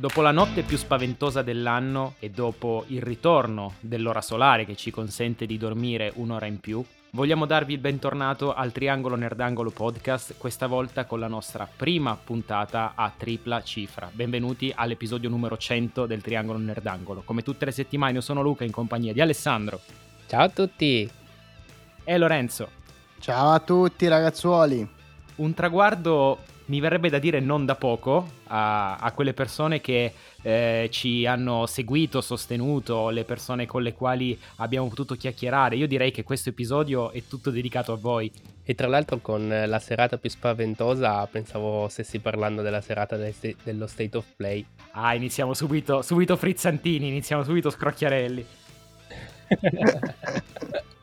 Dopo la notte più spaventosa dell'anno e dopo il ritorno dell'ora solare che ci consente di dormire un'ora in più, vogliamo darvi il bentornato al Triangolo Nerdangolo Podcast, questa volta con la nostra prima puntata a tripla cifra. Benvenuti all'episodio numero 100 del Triangolo Nerdangolo. Come tutte le settimane io sono Luca in compagnia di Alessandro. Ciao a tutti! E Lorenzo. Ciao a tutti ragazzuoli! Un traguardo mi verrebbe da dire non da poco a, a quelle persone che eh, ci hanno seguito, sostenuto, le persone con le quali abbiamo potuto chiacchierare. Io direi che questo episodio è tutto dedicato a voi. E tra l'altro con la serata più spaventosa pensavo stessi parlando della serata de- dello State of Play. Ah, iniziamo subito, subito frizzantini, iniziamo subito scrocchiarelli.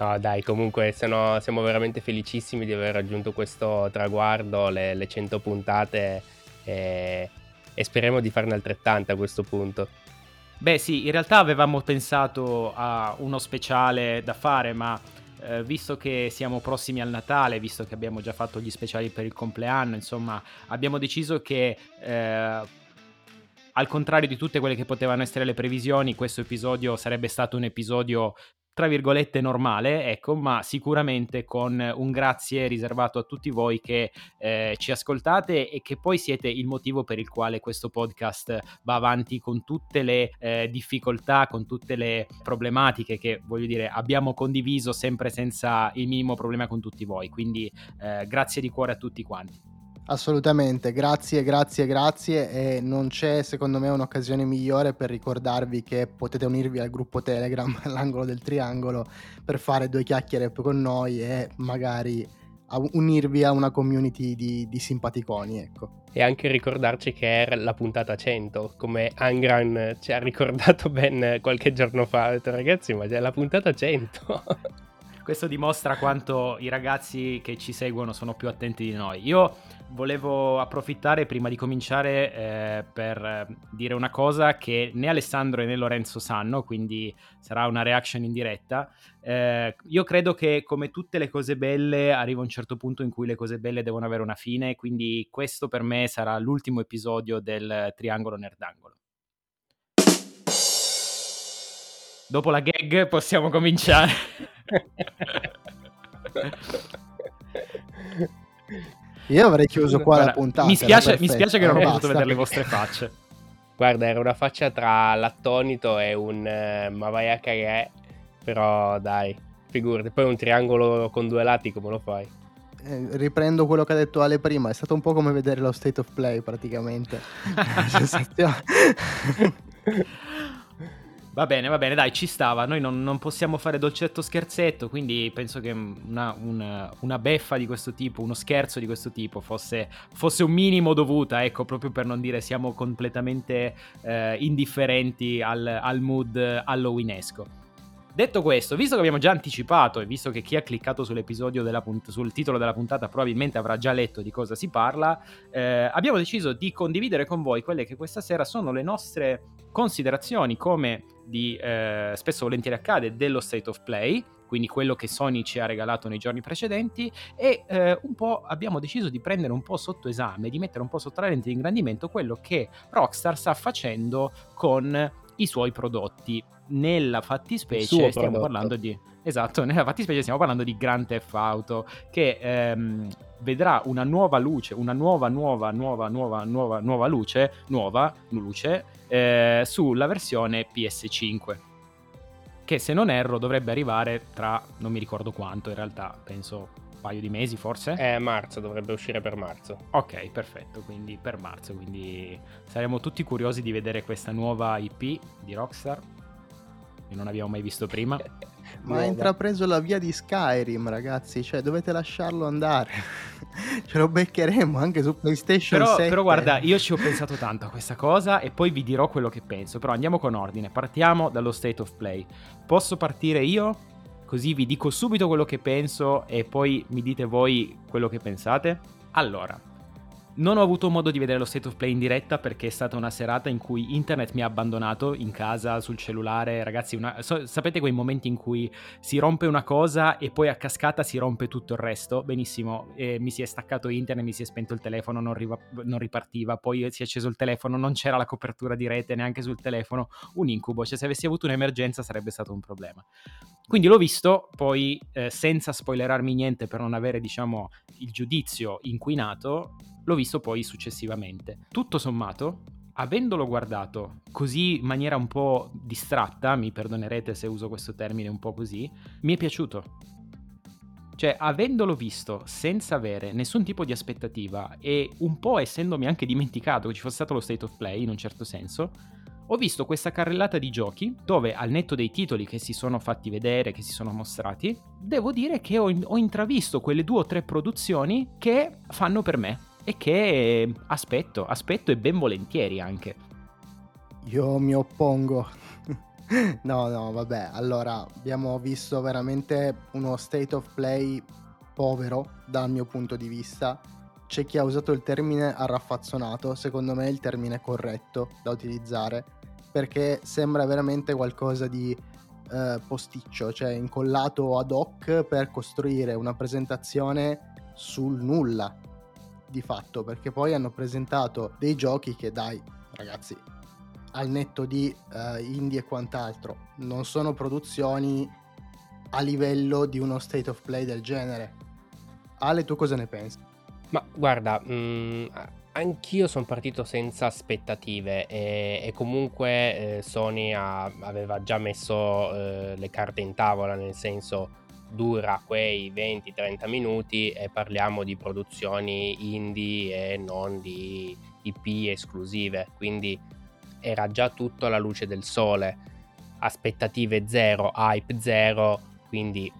No, dai, comunque sono, siamo veramente felicissimi di aver raggiunto questo traguardo, le, le 100 puntate e, e speriamo di farne altrettante a questo punto. Beh sì, in realtà avevamo pensato a uno speciale da fare, ma eh, visto che siamo prossimi al Natale, visto che abbiamo già fatto gli speciali per il compleanno, insomma, abbiamo deciso che eh, al contrario di tutte quelle che potevano essere le previsioni, questo episodio sarebbe stato un episodio tra virgolette normale, ecco, ma sicuramente con un grazie riservato a tutti voi che eh, ci ascoltate e che poi siete il motivo per il quale questo podcast va avanti con tutte le eh, difficoltà, con tutte le problematiche che voglio dire abbiamo condiviso sempre senza il minimo problema con tutti voi. Quindi eh, grazie di cuore a tutti quanti. Assolutamente, grazie, grazie, grazie e non c'è secondo me un'occasione migliore per ricordarvi che potete unirvi al gruppo Telegram all'angolo del triangolo per fare due chiacchiere con noi e magari unirvi a una community di, di simpaticoni, ecco. E anche ricordarci che era la puntata 100, come Angran ci ha ricordato ben qualche giorno fa, ha detto ragazzi ma è la puntata 100. Questo dimostra quanto i ragazzi che ci seguono sono più attenti di noi. Io volevo approfittare prima di cominciare eh, per dire una cosa che né Alessandro né Lorenzo sanno, quindi sarà una reaction in diretta. Eh, io credo che come tutte le cose belle arriva un certo punto in cui le cose belle devono avere una fine, quindi questo per me sarà l'ultimo episodio del Triangolo Nerdangolo. Dopo la gag possiamo cominciare. Io avrei chiuso qua Guarda, la puntata. Mi spiace, mi spiace che non ho potuto vedere le vostre facce. Guarda, era una faccia tra l'attonito e un uh, ma vai a cagare. Però dai, figurati. Poi un triangolo con due lati come lo fai? Eh, riprendo quello che ha detto Ale prima. È stato un po' come vedere lo state of play praticamente. Va bene, va bene, dai, ci stava. Noi non, non possiamo fare dolcetto scherzetto, quindi penso che una, una, una, beffa di questo tipo, uno scherzo di questo tipo fosse, fosse, un minimo dovuta, ecco, proprio per non dire siamo completamente eh, indifferenti al, al mood halloweenesco. Detto questo, visto che abbiamo già anticipato e visto che chi ha cliccato sull'episodio punt- sul titolo della puntata probabilmente avrà già letto di cosa si parla, eh, abbiamo deciso di condividere con voi quelle che questa sera sono le nostre considerazioni, come di eh, spesso volentieri accade, dello state of play, quindi quello che Sony ci ha regalato nei giorni precedenti e eh, un po' abbiamo deciso di prendere un po' sotto esame, di mettere un po' sotto la lente di ingrandimento quello che Rockstar sta facendo con i suoi prodotti nella fattispecie stiamo prodotto. parlando di esatto, nella fattispecie stiamo parlando di Grand Theft Auto che ehm, vedrà una nuova luce, una nuova nuova nuova nuova nuova nuova luce, nuova luce eh, sulla versione PS5 che se non erro dovrebbe arrivare tra non mi ricordo quanto in realtà, penso un paio di mesi forse? Eh, marzo, dovrebbe uscire per marzo. Ok, perfetto, quindi per marzo, quindi saremo tutti curiosi di vedere questa nuova IP di Rockstar che non abbiamo mai visto prima. Ma ha intrapreso la via di Skyrim, ragazzi, cioè dovete lasciarlo andare. Ce lo beccheremo anche su PlayStation però, 7. Però guarda, io ci ho pensato tanto a questa cosa e poi vi dirò quello che penso. Però andiamo con ordine, partiamo dallo State of Play. Posso partire io? Così vi dico subito quello che penso e poi mi dite voi quello che pensate. Allora, Non ho avuto modo di vedere lo state of play in diretta perché è stata una serata in cui internet mi ha abbandonato in casa, sul cellulare. Ragazzi, una... so, sapete quei momenti in cui si rompe una cosa e poi a cascata si rompe tutto il resto? Benissimo, eh, mi si è staccato internet, mi si è spento il telefono, non, riva... non, ripartiva, poi si è acceso il telefono, non c'era la copertura di rete neanche sul telefono. Un incubo, cioè se avessi avuto un'emergenza sarebbe stato un problema. Quindi l'ho visto, poi eh, senza spoilerarmi niente per non avere, diciamo, il giudizio inquinato l'ho visto poi successivamente. Tutto sommato, avendolo guardato così in maniera un po' distratta, mi perdonerete se uso questo termine un po' così, mi è piaciuto. Cioè, avendolo visto senza avere nessun tipo di aspettativa e un po' essendomi anche dimenticato che ci fosse stato lo state of play in un certo senso, ho visto questa carrellata di giochi dove al netto dei titoli che si sono fatti vedere, che si sono mostrati, devo dire che ho, ho intravisto quelle due o tre produzioni che fanno per me e che aspetto, aspetto e ben volentieri anche. Io mi oppongo. no, no, vabbè, allora abbiamo visto veramente uno state of play povero dal mio punto di vista. C'è chi ha usato il termine arraffazzonato, secondo me è il termine corretto da utilizzare, perché sembra veramente qualcosa di eh, posticcio, cioè incollato ad hoc per costruire una presentazione sul nulla di fatto, perché poi hanno presentato dei giochi che dai, ragazzi, al netto di uh, indie e quant'altro, non sono produzioni a livello di uno state of play del genere. Ale, tu cosa ne pensi? Ma guarda, mh, mm, anch'io sono partito senza aspettative e, e comunque eh, Sony ha, aveva già messo eh, le carte in tavola, nel senso dura quei 20-30 minuti e parliamo di produzioni indie e non di IP esclusive, quindi era già tutto alla luce del sole, aspettative zero, hype zero, quindi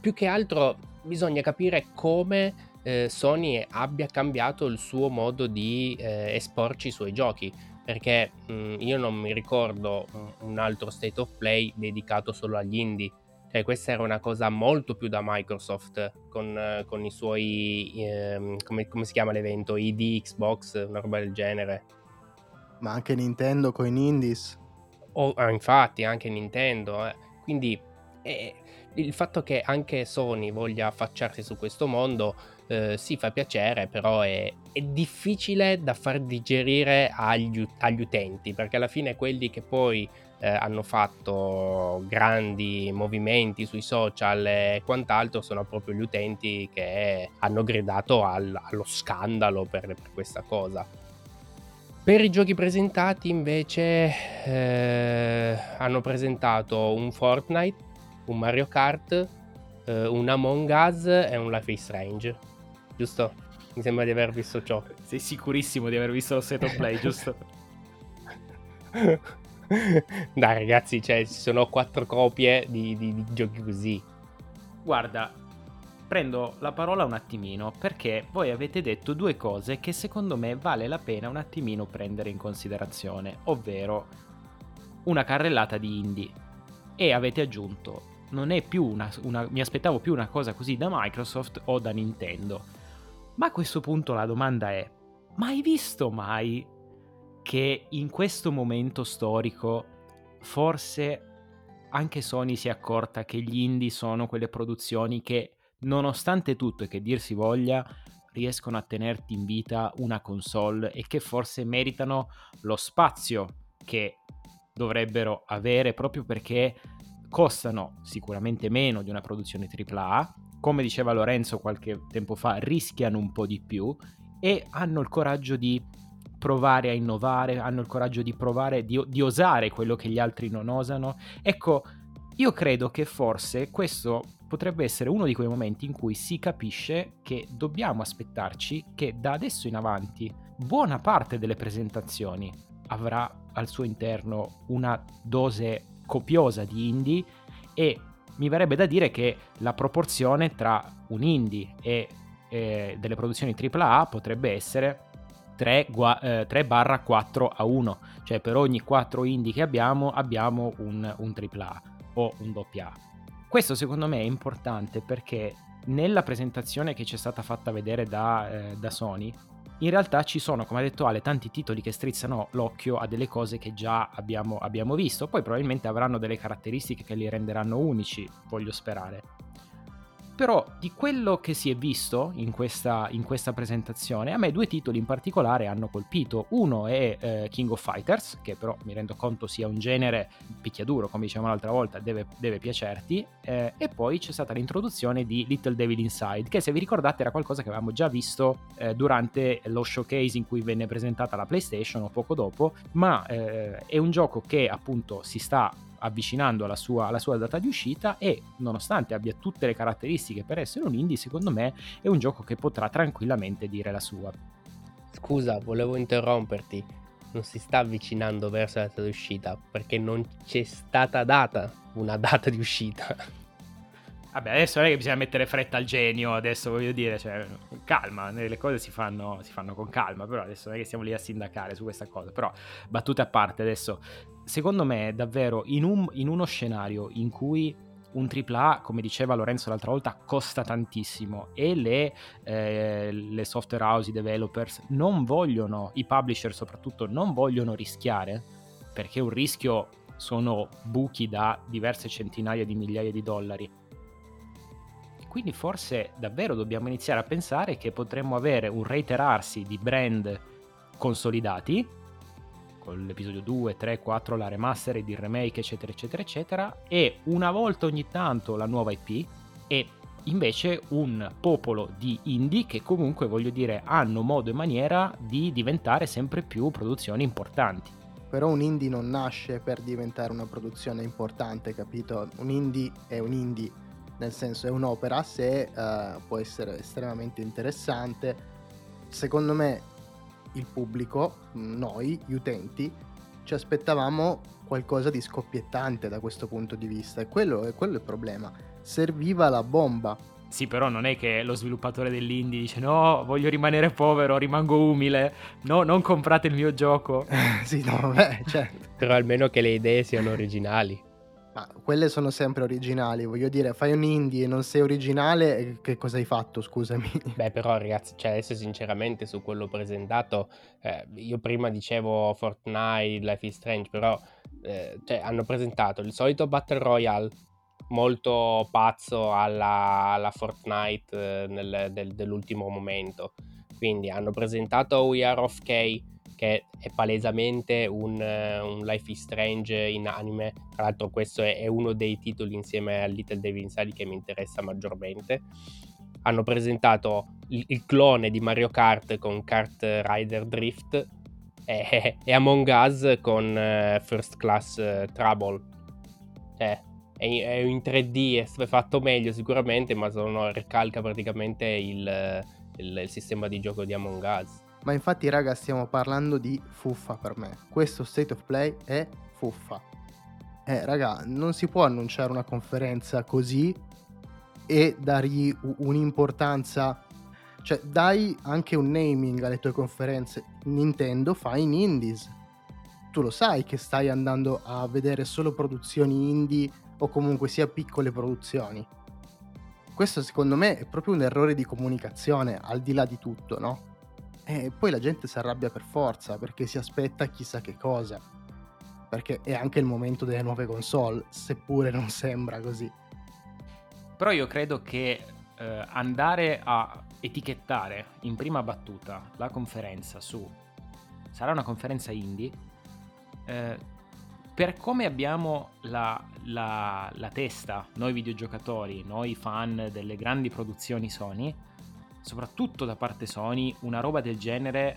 più che altro bisogna capire come eh, Sony abbia cambiato il suo modo di eh, esporci i suoi giochi perché mh, mm, io non mi ricordo un altro state of play dedicato solo agli indie cioè, questa era una cosa molto più da Microsoft con, con i suoi, ehm, come, come, si chiama l'evento, ID, Xbox, una roba del genere. Ma anche Nintendo con i indies. Oh, ah, infatti, anche Nintendo. Eh. Quindi eh, il fatto che anche Sony voglia affacciarsi su questo mondo eh, sì fa piacere, però è, è, difficile da far digerire agli, agli utenti, perché alla fine quelli che poi eh, hanno fatto grandi movimenti sui social e quant'altro sono proprio gli utenti che hanno gridato al, allo scandalo per, per, questa cosa. Per i giochi presentati invece eh, hanno presentato un Fortnite, un Mario Kart, eh, un Among Us e un Life is Strange, giusto? Mi sembra di aver visto ciò. Sei sicurissimo di aver visto lo set of play, giusto? Dai ragazzi, cioè, ci sono quattro copie di, di, di giochi così. Guarda, prendo la parola un attimino perché voi avete detto due cose che secondo me vale la pena un attimino prendere in considerazione, ovvero una carrellata di indie e avete aggiunto non è più una, una, mi aspettavo più una cosa così da Microsoft o da Nintendo. Ma a questo punto la domanda è: ma hai visto mai che in questo momento storico forse anche Sony si è accorta che gli indie sono quelle produzioni che, nonostante tutto e che dir si voglia, riescono a tenerti in vita una console e che forse meritano lo spazio che dovrebbero avere proprio perché costano sicuramente meno di una produzione AAA, come diceva Lorenzo qualche tempo fa, rischiano un po' di più e hanno il coraggio di provare a innovare, hanno il coraggio di provare, di, di osare quello che gli altri non osano. Ecco, io credo che forse questo potrebbe essere uno di quei momenti in cui si capisce che dobbiamo aspettarci che da adesso in avanti buona parte delle presentazioni avrà al suo interno una dose copiosa di indie e mi verrebbe da dire che la proporzione tra un indie e eh, delle produzioni AAA potrebbe essere 3, eh, 3 barra 4 a 1, cioè per ogni 4 indie che abbiamo abbiamo un, un AAA o un AA. Questo secondo me è importante perché nella presentazione che ci è stata fatta vedere da, eh, da Sony in realtà ci sono, come ha detto Ale, tanti titoli che strizzano l'occhio a delle cose che già abbiamo, abbiamo visto, poi probabilmente avranno delle caratteristiche che li renderanno unici, voglio sperare. Però di quello che si è visto in questa, in questa, presentazione, a me due titoli in particolare hanno colpito. Uno è eh, King of Fighters, che però mi rendo conto sia un genere picchiaduro, come dicevamo l'altra volta, deve, deve piacerti. Eh, e poi c'è stata l'introduzione di Little Devil Inside, che se vi ricordate era qualcosa che avevamo già visto eh, durante lo showcase in cui venne presentata la PlayStation o poco dopo, ma eh, è un gioco che appunto si sta avvicinando alla sua, alla sua, data di uscita e nonostante abbia tutte le caratteristiche per essere un indie, secondo me è un gioco che potrà tranquillamente dire la sua. Scusa, volevo interromperti. Non si sta avvicinando verso la data di uscita perché non c'è stata data una data di uscita. Vabbè, adesso non è che bisogna mettere fretta al genio, adesso voglio dire, cioè, calma, le cose si fanno, si fanno, con calma, però adesso non è che stiamo lì a sindacare su questa cosa, però battute a parte adesso, secondo me davvero in, un, in uno scenario in cui un AAA, come diceva Lorenzo l'altra volta, costa tantissimo e le, eh, le, software house, i developers non vogliono, i publisher soprattutto, non vogliono rischiare, perché un rischio sono buchi da diverse centinaia di migliaia di dollari. Quindi forse davvero dobbiamo iniziare a pensare che potremmo avere un reiterarsi di brand consolidati, con l'episodio 2, 3, 4, la remastered, il remake, eccetera, eccetera, eccetera, e una volta ogni tanto la nuova IP e invece un popolo di indie che comunque, voglio dire, hanno modo e maniera di diventare sempre più produzioni importanti. Però un indie non nasce per diventare una produzione importante, capito? Un indie è un indie nel senso è un'opera se uh, può essere estremamente interessante. Secondo me il pubblico, noi, gli utenti, ci aspettavamo qualcosa di scoppiettante da questo punto di vista e quello è, quello il problema. Serviva la bomba. Sì, però non è che lo sviluppatore dell'indie dice no, voglio rimanere povero, rimango umile, no, non comprate il mio gioco. sì, no, vabbè, certo. però almeno che le idee siano originali. Ma quelle sono sempre originali, voglio dire, fai un indie e non sei originale, che cosa hai fatto, scusami? Beh, però ragazzi, cioè adesso sinceramente su quello presentato, eh, io prima dicevo Fortnite, Life is Strange, però eh, cioè, hanno presentato il solito Battle Royale molto pazzo alla, alla Fortnite eh, nel, del, dell'ultimo momento. Quindi hanno presentato We Are of K che è palesemente un, un, Life is Strange in anime. Tra l'altro, questo è, è uno dei titoli insieme a Little Devil Inside che mi interessa maggiormente. Hanno presentato il, il clone di Mario Kart con Kart Rider Drift e, e Among Us con uh, First Class uh, Trouble. Cioè, è, in 3D, è fatto meglio sicuramente, ma sono, ricalca praticamente il, il, il sistema di gioco di Among Us. Ma infatti, raga, stiamo parlando di fuffa per me. Questo state of play è fuffa. Eh, raga, non si può annunciare una conferenza così e dargli un'importanza. Cioè, dai anche un naming alle tue conferenze. Nintendo fa in indies. Tu lo sai che stai andando a vedere solo produzioni indie o comunque sia piccole produzioni. Questo secondo me è proprio un errore di comunicazione, al di là di tutto, no? E poi la gente si arrabbia per forza perché si aspetta chissà che cosa. Perché è anche il momento delle nuove console, seppure non sembra così. Però io credo che eh, andare a etichettare in prima battuta la conferenza su sarà una conferenza indie eh, per come abbiamo la, la, la, testa, noi videogiocatori, noi fan delle grandi produzioni Sony, soprattutto da parte Sony, una roba del genere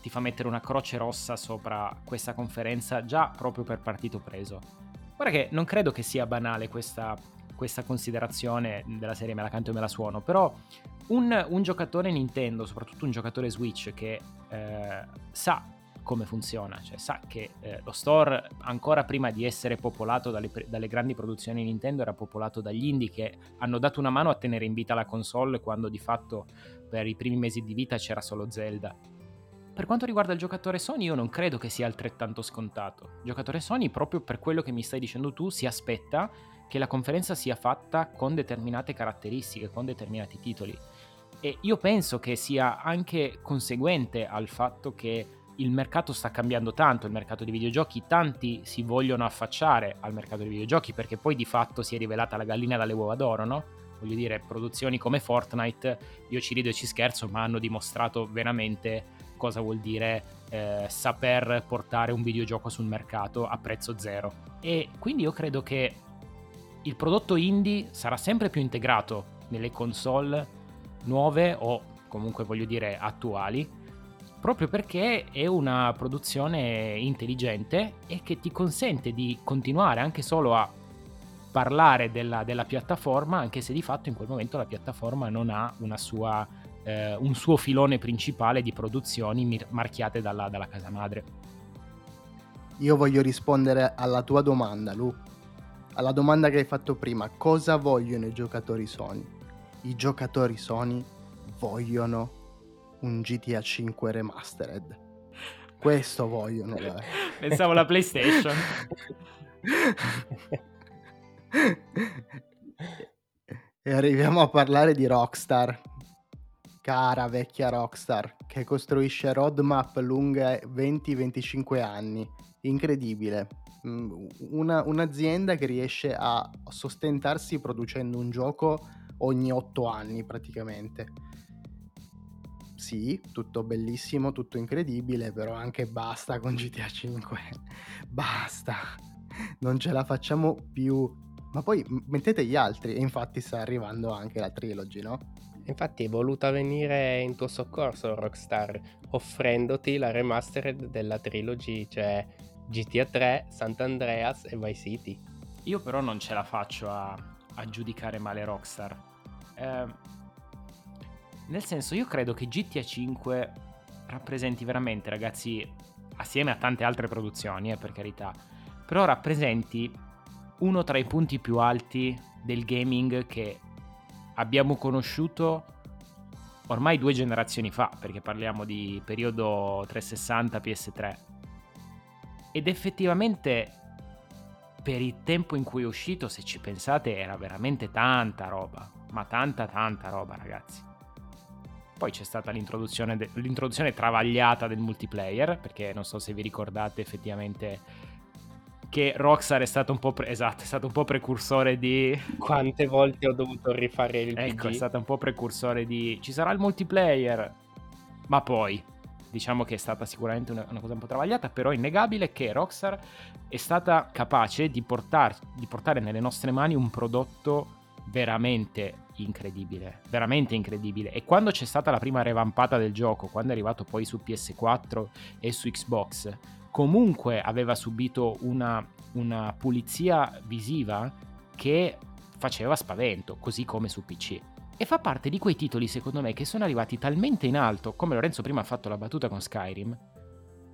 ti fa mettere una croce rossa sopra questa conferenza già proprio per partito preso. Guarda che non credo che sia banale questa, questa considerazione della serie me la canto e me la suono, però un, un giocatore Nintendo, soprattutto un giocatore Switch che eh, sa come funziona, cioè sa che eh, lo store ancora prima di essere popolato dalle, dalle, grandi produzioni Nintendo era popolato dagli indie che hanno dato una mano a tenere in vita la console quando di fatto per i primi mesi di vita c'era solo Zelda. Per quanto riguarda il giocatore Sony, io non credo che sia altrettanto scontato. Il giocatore Sony, proprio per quello che mi stai dicendo tu, si aspetta che la conferenza sia fatta con determinate caratteristiche, con determinati titoli. E io penso che sia anche conseguente al fatto che il mercato sta cambiando tanto, il mercato dei videogiochi, tanti si vogliono affacciare al mercato dei videogiochi perché poi di fatto si è rivelata la gallina dalle uova d'oro, no? Voglio dire, produzioni come Fortnite, io ci rido e ci scherzo, ma hanno dimostrato veramente cosa vuol dire eh, saper portare un videogioco sul mercato a prezzo zero. E quindi io credo che il prodotto indie sarà sempre più integrato nelle console nuove o comunque voglio dire attuali proprio perché è una produzione intelligente e che ti consente di continuare anche solo a parlare della, della, piattaforma, anche se di fatto in quel momento la piattaforma non ha sua, eh, un suo filone principale di produzioni marchiate dalla, dalla casa madre. Io voglio rispondere alla tua domanda, Lu. Alla domanda che hai fatto prima, cosa vogliono i giocatori Sony? I giocatori Sony vogliono un GTA 5 remastered. Questo vogliono. Pensavo la PlayStation. e arriviamo a parlare di Rockstar. Cara vecchia Rockstar, che costruisce roadmap lunghe 20-25 anni. Incredibile. Mm, una, un'azienda che riesce a sostentarsi producendo un gioco ogni 8 anni praticamente sì, tutto bellissimo, tutto incredibile, però anche basta con GTA 5. basta. Non ce la facciamo più. Ma poi mettete gli altri e infatti sta arrivando anche la trilogy, no? Infatti è voluta venire in tuo soccorso Rockstar, offrendoti la remastered della trilogy, cioè GTA 3, Sant'Andreas e Vice City. Io però non ce la faccio a, a giudicare male Rockstar. Eh, nel senso, io credo che GTA 5 rappresenti veramente, ragazzi, assieme a tante altre produzioni, eh, per carità, però rappresenti uno tra i punti più alti del gaming che abbiamo conosciuto ormai due generazioni fa, perché parliamo di periodo 360 PS3. Ed effettivamente per il tempo in cui è uscito, se ci pensate, era veramente tanta roba, ma tanta tanta roba, ragazzi. Poi c'è stata l'introduzione, de- l'introduzione travagliata del multiplayer, perché non so se vi ricordate effettivamente che Rockstar è stato un po', pre- esatto, è stato un po' precursore di... Quante volte ho dovuto rifare il Ecco, PG? è stato un po' precursore di... Ci sarà il multiplayer, ma poi... Diciamo che è stata sicuramente una, una cosa un po' travagliata, però è innegabile che Rockstar è stata capace di, portar- di portare nelle nostre mani un prodotto veramente incredibile, veramente incredibile. E quando c'è stata la prima revampata del gioco, quando è arrivato poi su PS4 e su Xbox, comunque aveva subito una, una pulizia visiva che faceva spavento, così come su PC. E fa parte di quei titoli, secondo me, che sono arrivati talmente in alto, come Lorenzo prima ha fatto la battuta con Skyrim,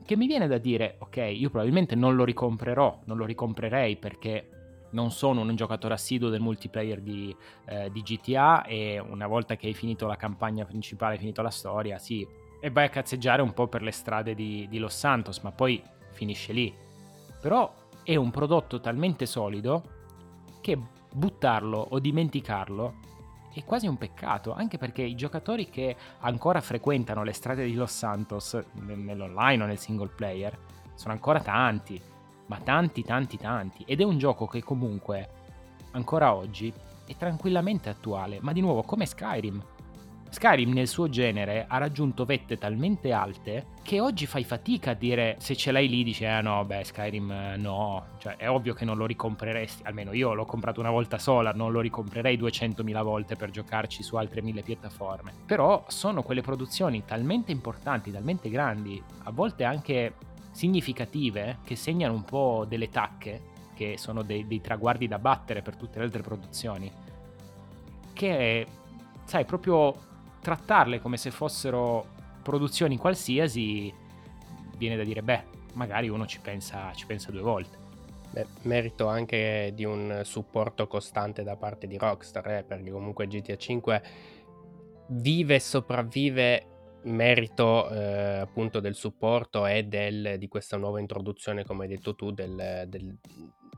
che mi viene da dire, ok, io probabilmente non lo ricomprerò, non lo ricomprerei perché non sono un giocatore assiduo del multiplayer di, eh, di, GTA e una volta che hai finito la campagna principale, finito la storia, sì, e vai a cazzeggiare un po' per le strade di, di Los Santos, ma poi finisce lì. Però è un prodotto talmente solido che buttarlo o dimenticarlo è quasi un peccato, anche perché i giocatori che ancora frequentano le strade di Los Santos nell'online o nel single player sono ancora tanti ma tanti tanti tanti. Ed è un gioco che comunque, ancora oggi, è tranquillamente attuale, ma di nuovo come Skyrim. Skyrim nel suo genere ha raggiunto vette talmente alte che oggi fai fatica a dire se ce l'hai lì dici ah no beh Skyrim eh, no, cioè è ovvio che non lo ricompreresti, almeno io l'ho comprato una volta sola, non lo ricomprerei 200.000 volte per giocarci su altre mille piattaforme, però sono quelle produzioni talmente importanti, talmente grandi, a volte anche significative che segnano un po' delle tacche, che sono dei, dei traguardi da battere per tutte le altre produzioni, che, sai, proprio trattarle come se fossero produzioni qualsiasi, viene da dire, beh, magari uno ci pensa, ci pensa due volte. Beh, merito anche di un supporto costante da parte di Rockstar, eh, perché comunque GTA 5 vive e sopravvive merito eh, appunto del supporto e del, di questa nuova introduzione, come hai detto tu, del, del,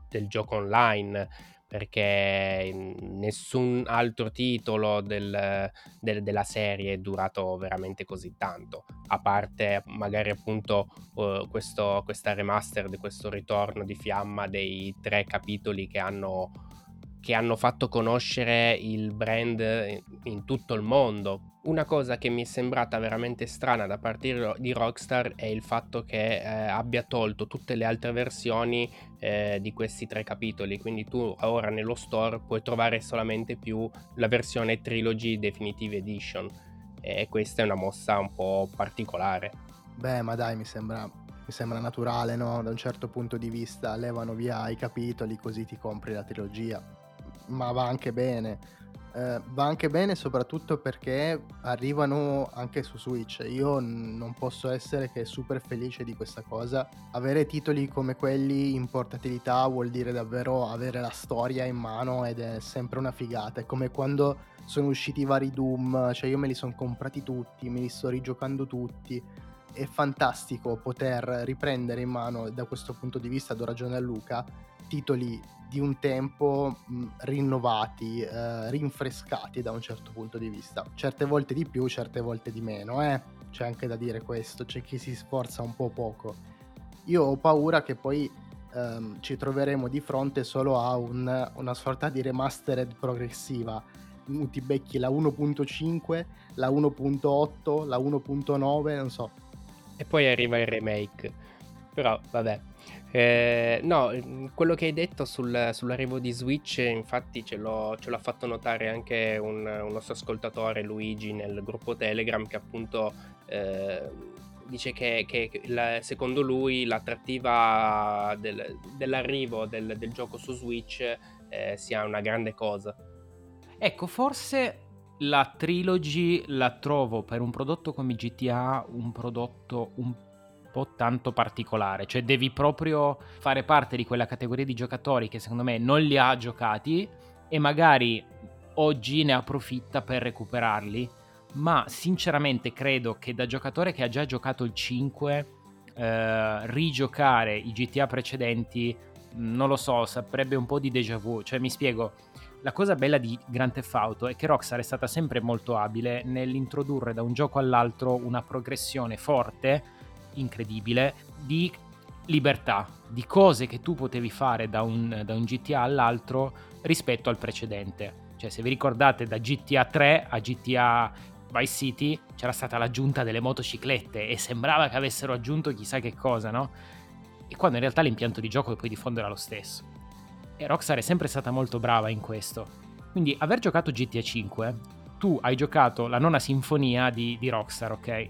del, gioco online, perché nessun altro titolo del, del, della serie è durato veramente così tanto, a parte magari appunto uh, questo, questa remastered, questo ritorno di fiamma dei tre capitoli che hanno, che hanno fatto conoscere il brand in tutto il mondo, una cosa che mi è sembrata veramente strana da parte di Rockstar è il fatto che eh, abbia tolto tutte le altre versioni eh, di questi tre capitoli, quindi tu ora nello store puoi trovare solamente più la versione Trilogy Definitive Edition e questa è una mossa un po' particolare. Beh, ma dai, mi sembra, mi sembra naturale, no? Da un certo punto di vista levano via i capitoli così ti compri la trilogia, ma va anche bene eh, va anche bene soprattutto perché arrivano anche su Switch. Io non posso essere che super felice di questa cosa. Avere titoli come quelli in portatilità vuol dire davvero avere la storia in mano ed è sempre una figata. È come quando sono usciti i vari Doom, cioè io me li sono comprati tutti, me li sto rigiocando tutti. È fantastico poter riprendere in mano da questo punto di vista, do ragione a Luca, titoli di un tempo mh, rinnovati, eh, rinfrescati da un certo punto di vista. Certe volte di più, certe volte di meno, eh? C'è anche da dire questo, c'è chi si sforza un po' poco. Io ho paura che poi ehm, ci troveremo di fronte solo a un, una sorta di remastered progressiva. Ti becchi la 1.5, la 1.8, la 1.9, non so. E poi arriva il remake. Però vabbè, eh, no, quello che hai detto sul, sull'arrivo di Switch, infatti ce, ce l'ha fatto notare anche un, un, nostro ascoltatore Luigi nel gruppo Telegram che appunto eh, dice che, che la, secondo lui l'attrattiva del, dell'arrivo del, del, gioco su Switch eh, sia una grande cosa. Ecco, forse la trilogy la trovo per un prodotto come GTA un prodotto un po' tanto particolare, cioè devi proprio fare parte di quella categoria di giocatori che secondo me non li ha giocati e magari oggi ne approfitta per recuperarli, ma sinceramente credo che da giocatore che ha già giocato il 5 eh, rigiocare i GTA precedenti non lo so, saprebbe un po' di déjà vu, cioè mi spiego, la cosa bella di Grand Theft Auto è che Rockstar è stata sempre molto abile nell'introdurre da un gioco all'altro una progressione forte incredibile di libertà, di cose che tu potevi fare da un, da un GTA all'altro rispetto al precedente. Cioè, se vi ricordate, da GTA 3 a GTA Vice City c'era stata l'aggiunta delle motociclette e sembrava che avessero aggiunto chissà che cosa, no? E quando in realtà l'impianto di gioco poi di fondo era lo stesso. E Rockstar è sempre stata molto brava in questo. Quindi aver giocato GTA 5, tu hai giocato la nona sinfonia di, di Rockstar, ok?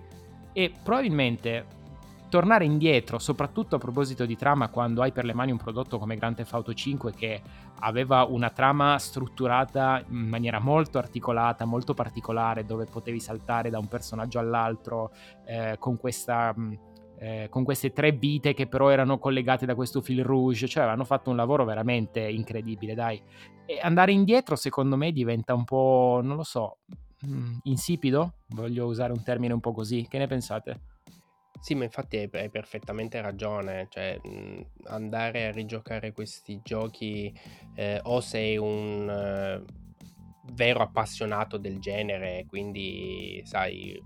E probabilmente tornare indietro, soprattutto a proposito di trama, quando hai per le mani un prodotto come Grand Theft Auto 5 che aveva una trama strutturata in maniera molto articolata, molto particolare, dove potevi saltare da un personaggio all'altro eh, con questa... Mm, eh, con queste tre vite che però erano collegate da questo fil rouge, cioè hanno fatto un lavoro veramente incredibile, dai. E andare indietro secondo me diventa un po', non lo so, mm, insipido, voglio usare un termine un po' così, che ne pensate? Sì, ma infatti hai, hai perfettamente ragione, cioè mh, andare a rigiocare questi giochi eh, o sei un eh, vero appassionato del genere, quindi sai,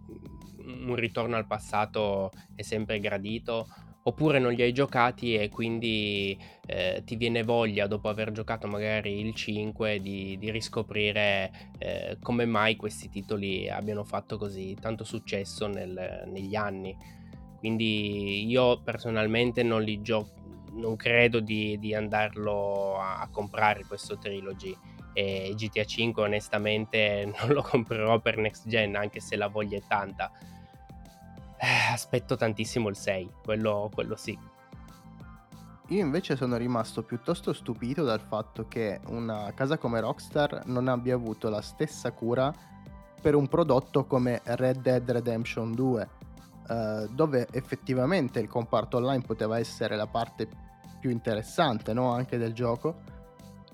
un ritorno al passato è sempre gradito, oppure non li hai giocati e quindi eh, ti viene voglia dopo aver giocato magari il 5 di, di riscoprire eh, come mai questi titoli abbiano fatto così tanto successo nel, negli anni. Quindi io personalmente non li gioco, non credo di, di andarlo a, a, comprare questo trilogy. E GTA 5 onestamente non lo comprerò per next gen, anche se la voglia è tanta. Eh, aspetto tantissimo il 6, quello, quello sì. Io invece sono rimasto piuttosto stupito dal fatto che una casa come Rockstar non abbia avuto la stessa cura per un prodotto come Red Dead Redemption 2 eh, dove effettivamente il comparto online poteva essere la parte più interessante no? anche del gioco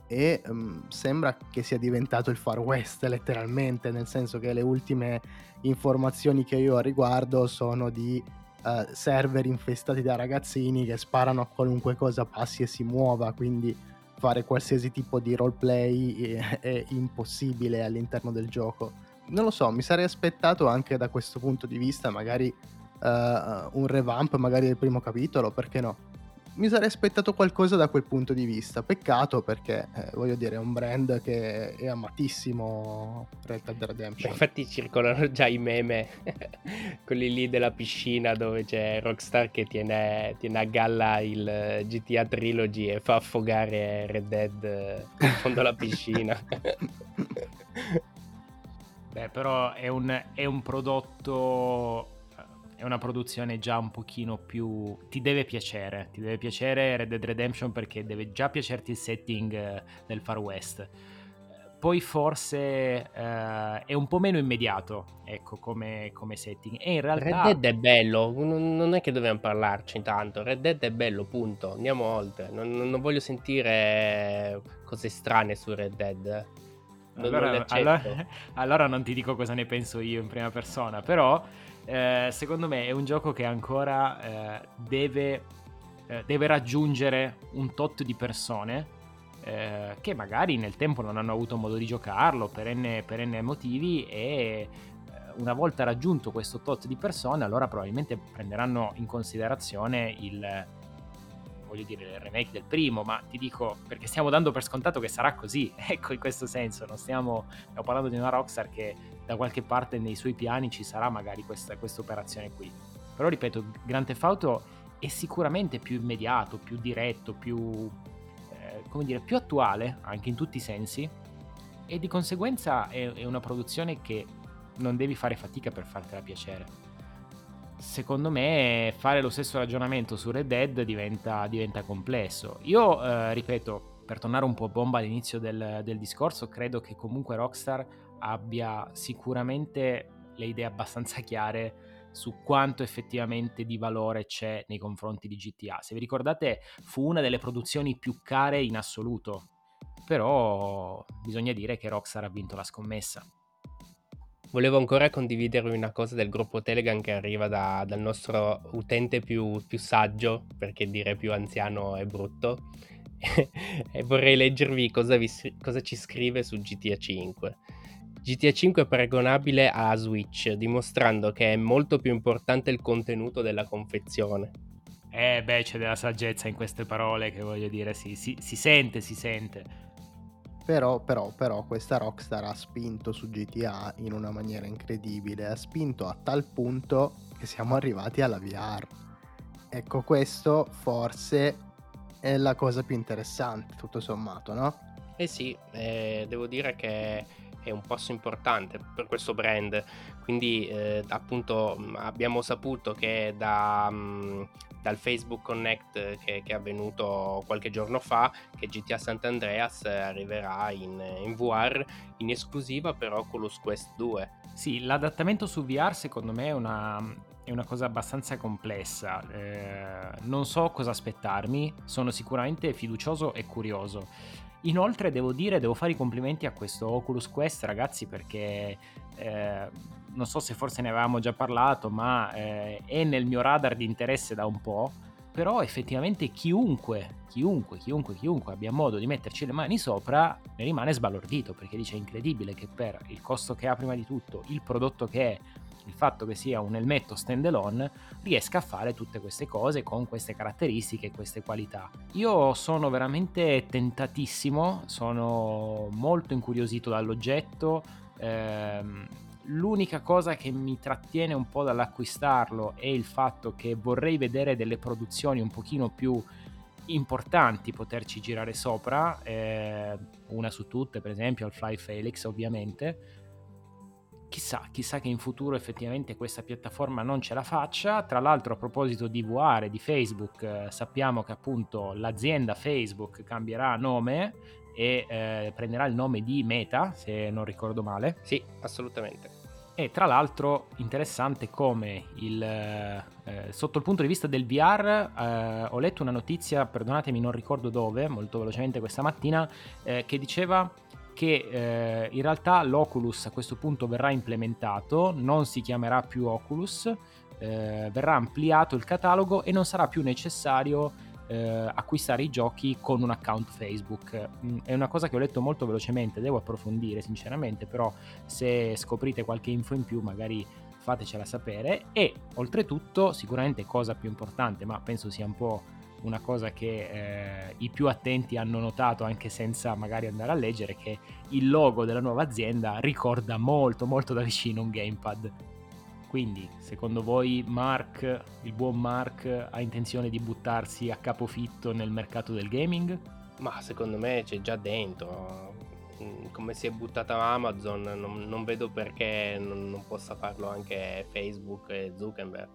e um, sembra che sia diventato il Far West letteralmente, nel senso che le ultime informazioni che io ho riguardo sono di uh, server infestati da ragazzini che sparano a qualunque cosa passi e si muova, quindi fare qualsiasi tipo di roleplay è, è impossibile all'interno del gioco. Non lo so, mi sarei aspettato anche da questo punto di vista magari uh, un revamp magari del primo capitolo, perché no? mi sarei aspettato qualcosa da quel punto di vista. Peccato perché, eh, voglio dire, è un brand che è amatissimo Red Dead Redemption. Infatti circolano già i meme, quelli lì della piscina dove c'è Rockstar che tiene, tiene, a galla il GTA Trilogy e fa affogare Red Dead in fondo alla piscina. Beh, però è un, è un prodotto è una produzione già un pochino più... ti deve piacere, ti deve piacere Red Dead Redemption perché deve già piacerti il setting eh, del Far West. Poi forse eh, è un po' meno immediato, ecco, come, come, setting. E in realtà... Red Dead è bello, non è che dobbiamo parlarci tanto. Red Dead è bello, punto. Andiamo oltre. Non, non voglio sentire cose strane su Red Dead. Non allora, allora, allora non ti dico cosa ne penso io in prima persona, però eh, secondo me è un gioco che ancora eh, deve, eh, deve, raggiungere un tot di persone eh, che magari nel tempo non hanno avuto modo di giocarlo per n, per n motivi e eh, una volta raggiunto questo tot di persone allora probabilmente prenderanno in considerazione il, voglio dire, il remake del primo, ma ti dico perché stiamo dando per scontato che sarà così, ecco in questo senso, non stiamo, stiamo parlando di una Rockstar che da qualche parte nei suoi piani ci sarà magari questa, operazione qui. Però ripeto, Grand Theft Auto è sicuramente più immediato, più diretto, più, eh, come dire, più attuale anche in tutti i sensi e di conseguenza è, è una produzione che non devi fare fatica per fartela piacere secondo me fare lo stesso ragionamento su Red Dead diventa, diventa complesso. Io, eh, ripeto, per tornare un po' a bomba all'inizio del, del, discorso, credo che comunque Rockstar abbia sicuramente le idee abbastanza chiare su quanto effettivamente di valore c'è nei confronti di GTA. Se vi ricordate, fu una delle produzioni più care in assoluto, però bisogna dire che Rockstar ha vinto la scommessa. Volevo ancora condividervi una cosa del gruppo Telegram che arriva da, dal nostro utente più, più, saggio, perché dire più anziano è brutto, e vorrei leggervi cosa, vi, cosa ci scrive su GTA 5. GTA 5 è paragonabile a Switch, dimostrando che è molto più importante il contenuto della confezione. Eh beh, c'è della saggezza in queste parole che voglio dire, sì, si, si sente, si sente. Però, però, però questa Rockstar ha spinto su GTA in una maniera incredibile, ha spinto a tal punto che siamo arrivati alla VR. Ecco, questo forse è la cosa più interessante, tutto sommato, no? Eh sì, eh, devo dire che è un passo importante per questo brand. Quindi eh, appunto abbiamo saputo che da, mh, dal Facebook Connect che, che, è avvenuto qualche giorno fa che GTA Sant'Andreas arriverà in, in VR in esclusiva per Oculus Quest 2. Sì, l'adattamento su VR secondo me è una, è una cosa abbastanza complessa. Eh, non so cosa aspettarmi, sono sicuramente fiducioso e curioso. Inoltre devo dire, devo fare i complimenti a questo Oculus Quest ragazzi perché eh, non so se forse ne avevamo già parlato, ma eh, è nel mio radar di interesse da un po', però effettivamente chiunque, chiunque, chiunque, chiunque abbia modo di metterci le mani sopra ne rimane sbalordito perché dice è incredibile che per il costo che ha prima di tutto, il prodotto che è, il fatto che sia un elmetto standalone riesca a fare tutte queste cose con queste caratteristiche queste qualità. Io sono veramente tentatissimo, sono molto incuriosito dall'oggetto. Ehm, l'unica cosa che mi trattiene un po' dall'acquistarlo è il fatto che vorrei vedere delle produzioni un pochino più importanti poterci girare sopra, eh, una su tutte per esempio al Fly Felix ovviamente, chissà, chissà che in futuro effettivamente questa piattaforma non ce la faccia. Tra l'altro, a proposito di VR e di Facebook, eh, sappiamo che appunto l'azienda Facebook cambierà nome e eh, prenderà il nome di Meta, se non ricordo male. Sì, assolutamente. E tra l'altro interessante come il, eh, sotto il punto di vista del VR eh, ho letto una notizia, perdonatemi non ricordo dove, molto velocemente questa mattina, eh, che diceva che eh, in realtà l'Oculus a questo punto verrà implementato, non si chiamerà più Oculus, eh, verrà ampliato il catalogo e non sarà più necessario eh, acquistare i giochi con un account Facebook. Mm, è una cosa che ho letto molto velocemente, devo approfondire sinceramente, però se scoprite qualche info in più magari fatecela sapere e oltretutto sicuramente cosa più importante, ma penso sia un po' una cosa che eh, i più attenti hanno notato anche senza magari andare a leggere che il logo della nuova azienda ricorda molto molto da vicino un gamepad. Quindi secondo voi Mark il buon Mark ha intenzione di buttarsi a capofitto nel mercato del gaming? ma secondo me c'è già dentro. Mm, come si è buttata Amazon non, non vedo perché non, non possa farlo anche Facebook e Zuckerberg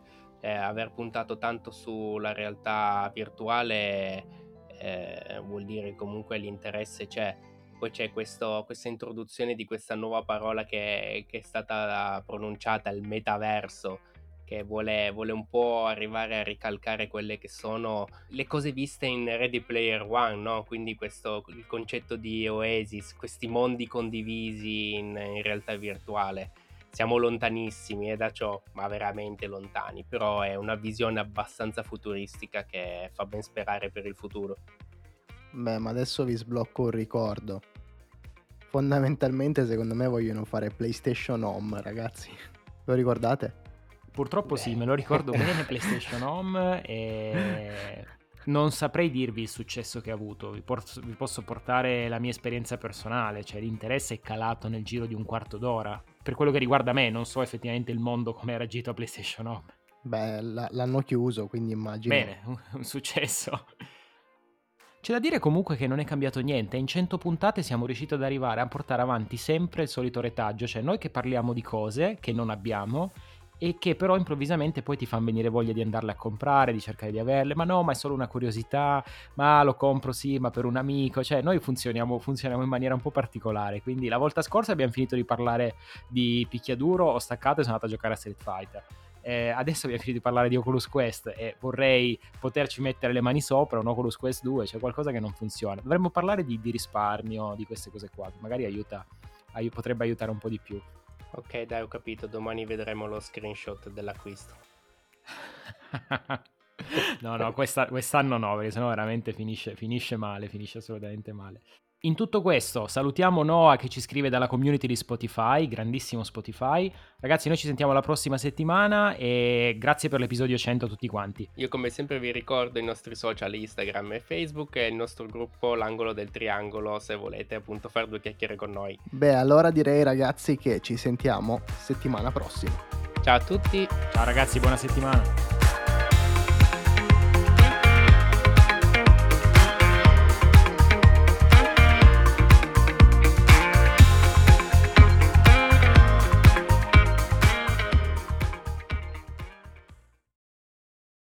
eh, aver puntato tanto sulla realtà virtuale eh, vuol dire comunque l'interesse c'è. Poi c'è questo, questa introduzione di questa nuova parola che, che, è stata pronunciata, il metaverso, che vuole, vuole, un po' arrivare a ricalcare quelle che sono le cose viste in Ready Player One, no? quindi questo, il concetto di Oasis, questi mondi condivisi in, in realtà virtuale siamo lontanissimi e da ciò, ma veramente lontani, però è una visione abbastanza futuristica che fa ben sperare per il futuro. Beh, ma adesso vi sblocco un ricordo. Fondamentalmente, secondo me, vogliono fare PlayStation Home, ragazzi. Lo ricordate? Purtroppo Beh. sì, me lo ricordo bene PlayStation Home e non saprei dirvi il successo che ha avuto, vi, posso, vi posso portare la mia esperienza personale, cioè l'interesse è calato nel giro di un quarto d'ora per quello che riguarda me, non so effettivamente il mondo come ha reagito a PlayStation Home. Beh, l- l'hanno chiuso, quindi immagino. Bene, un, un successo. C'è da dire comunque che non è cambiato niente, in 100 puntate siamo riusciti ad arrivare a portare avanti sempre il solito retaggio, cioè noi che parliamo di cose che non abbiamo e che però improvvisamente poi ti fanno venire voglia di andarle a comprare, di cercare di averle, ma no, ma è solo una curiosità, ma lo compro sì, ma per un amico, cioè noi funzioniamo, funzioniamo in maniera un po' particolare, quindi la volta scorsa abbiamo finito di parlare di picchiaduro, ho staccato e sono andato a giocare a Street Fighter. Eh, adesso abbiamo finito di parlare di Oculus Quest e vorrei poterci mettere le mani sopra un Oculus Quest 2, c'è qualcosa che non funziona. Dovremmo parlare di, di risparmio, di queste cose qua, magari aiuta, ai, potrebbe aiutare un po' di più. Ok, dai, ho capito. Domani vedremo lo screenshot dell'acquisto. no, no, questa, quest'anno no, perché sennò veramente finisce, finisce male, finisce assolutamente male. In tutto questo salutiamo Noah che ci scrive dalla community di Spotify, grandissimo Spotify. Ragazzi, noi ci sentiamo la prossima settimana e grazie per l'episodio 100 a tutti quanti. Io come sempre vi ricordo i nostri social Instagram e Facebook e il nostro gruppo L'angolo del triangolo se volete appunto fare due chiacchiere con noi. Beh, allora direi ragazzi che ci sentiamo settimana prossima. Ciao a tutti. Ciao ragazzi, buona settimana.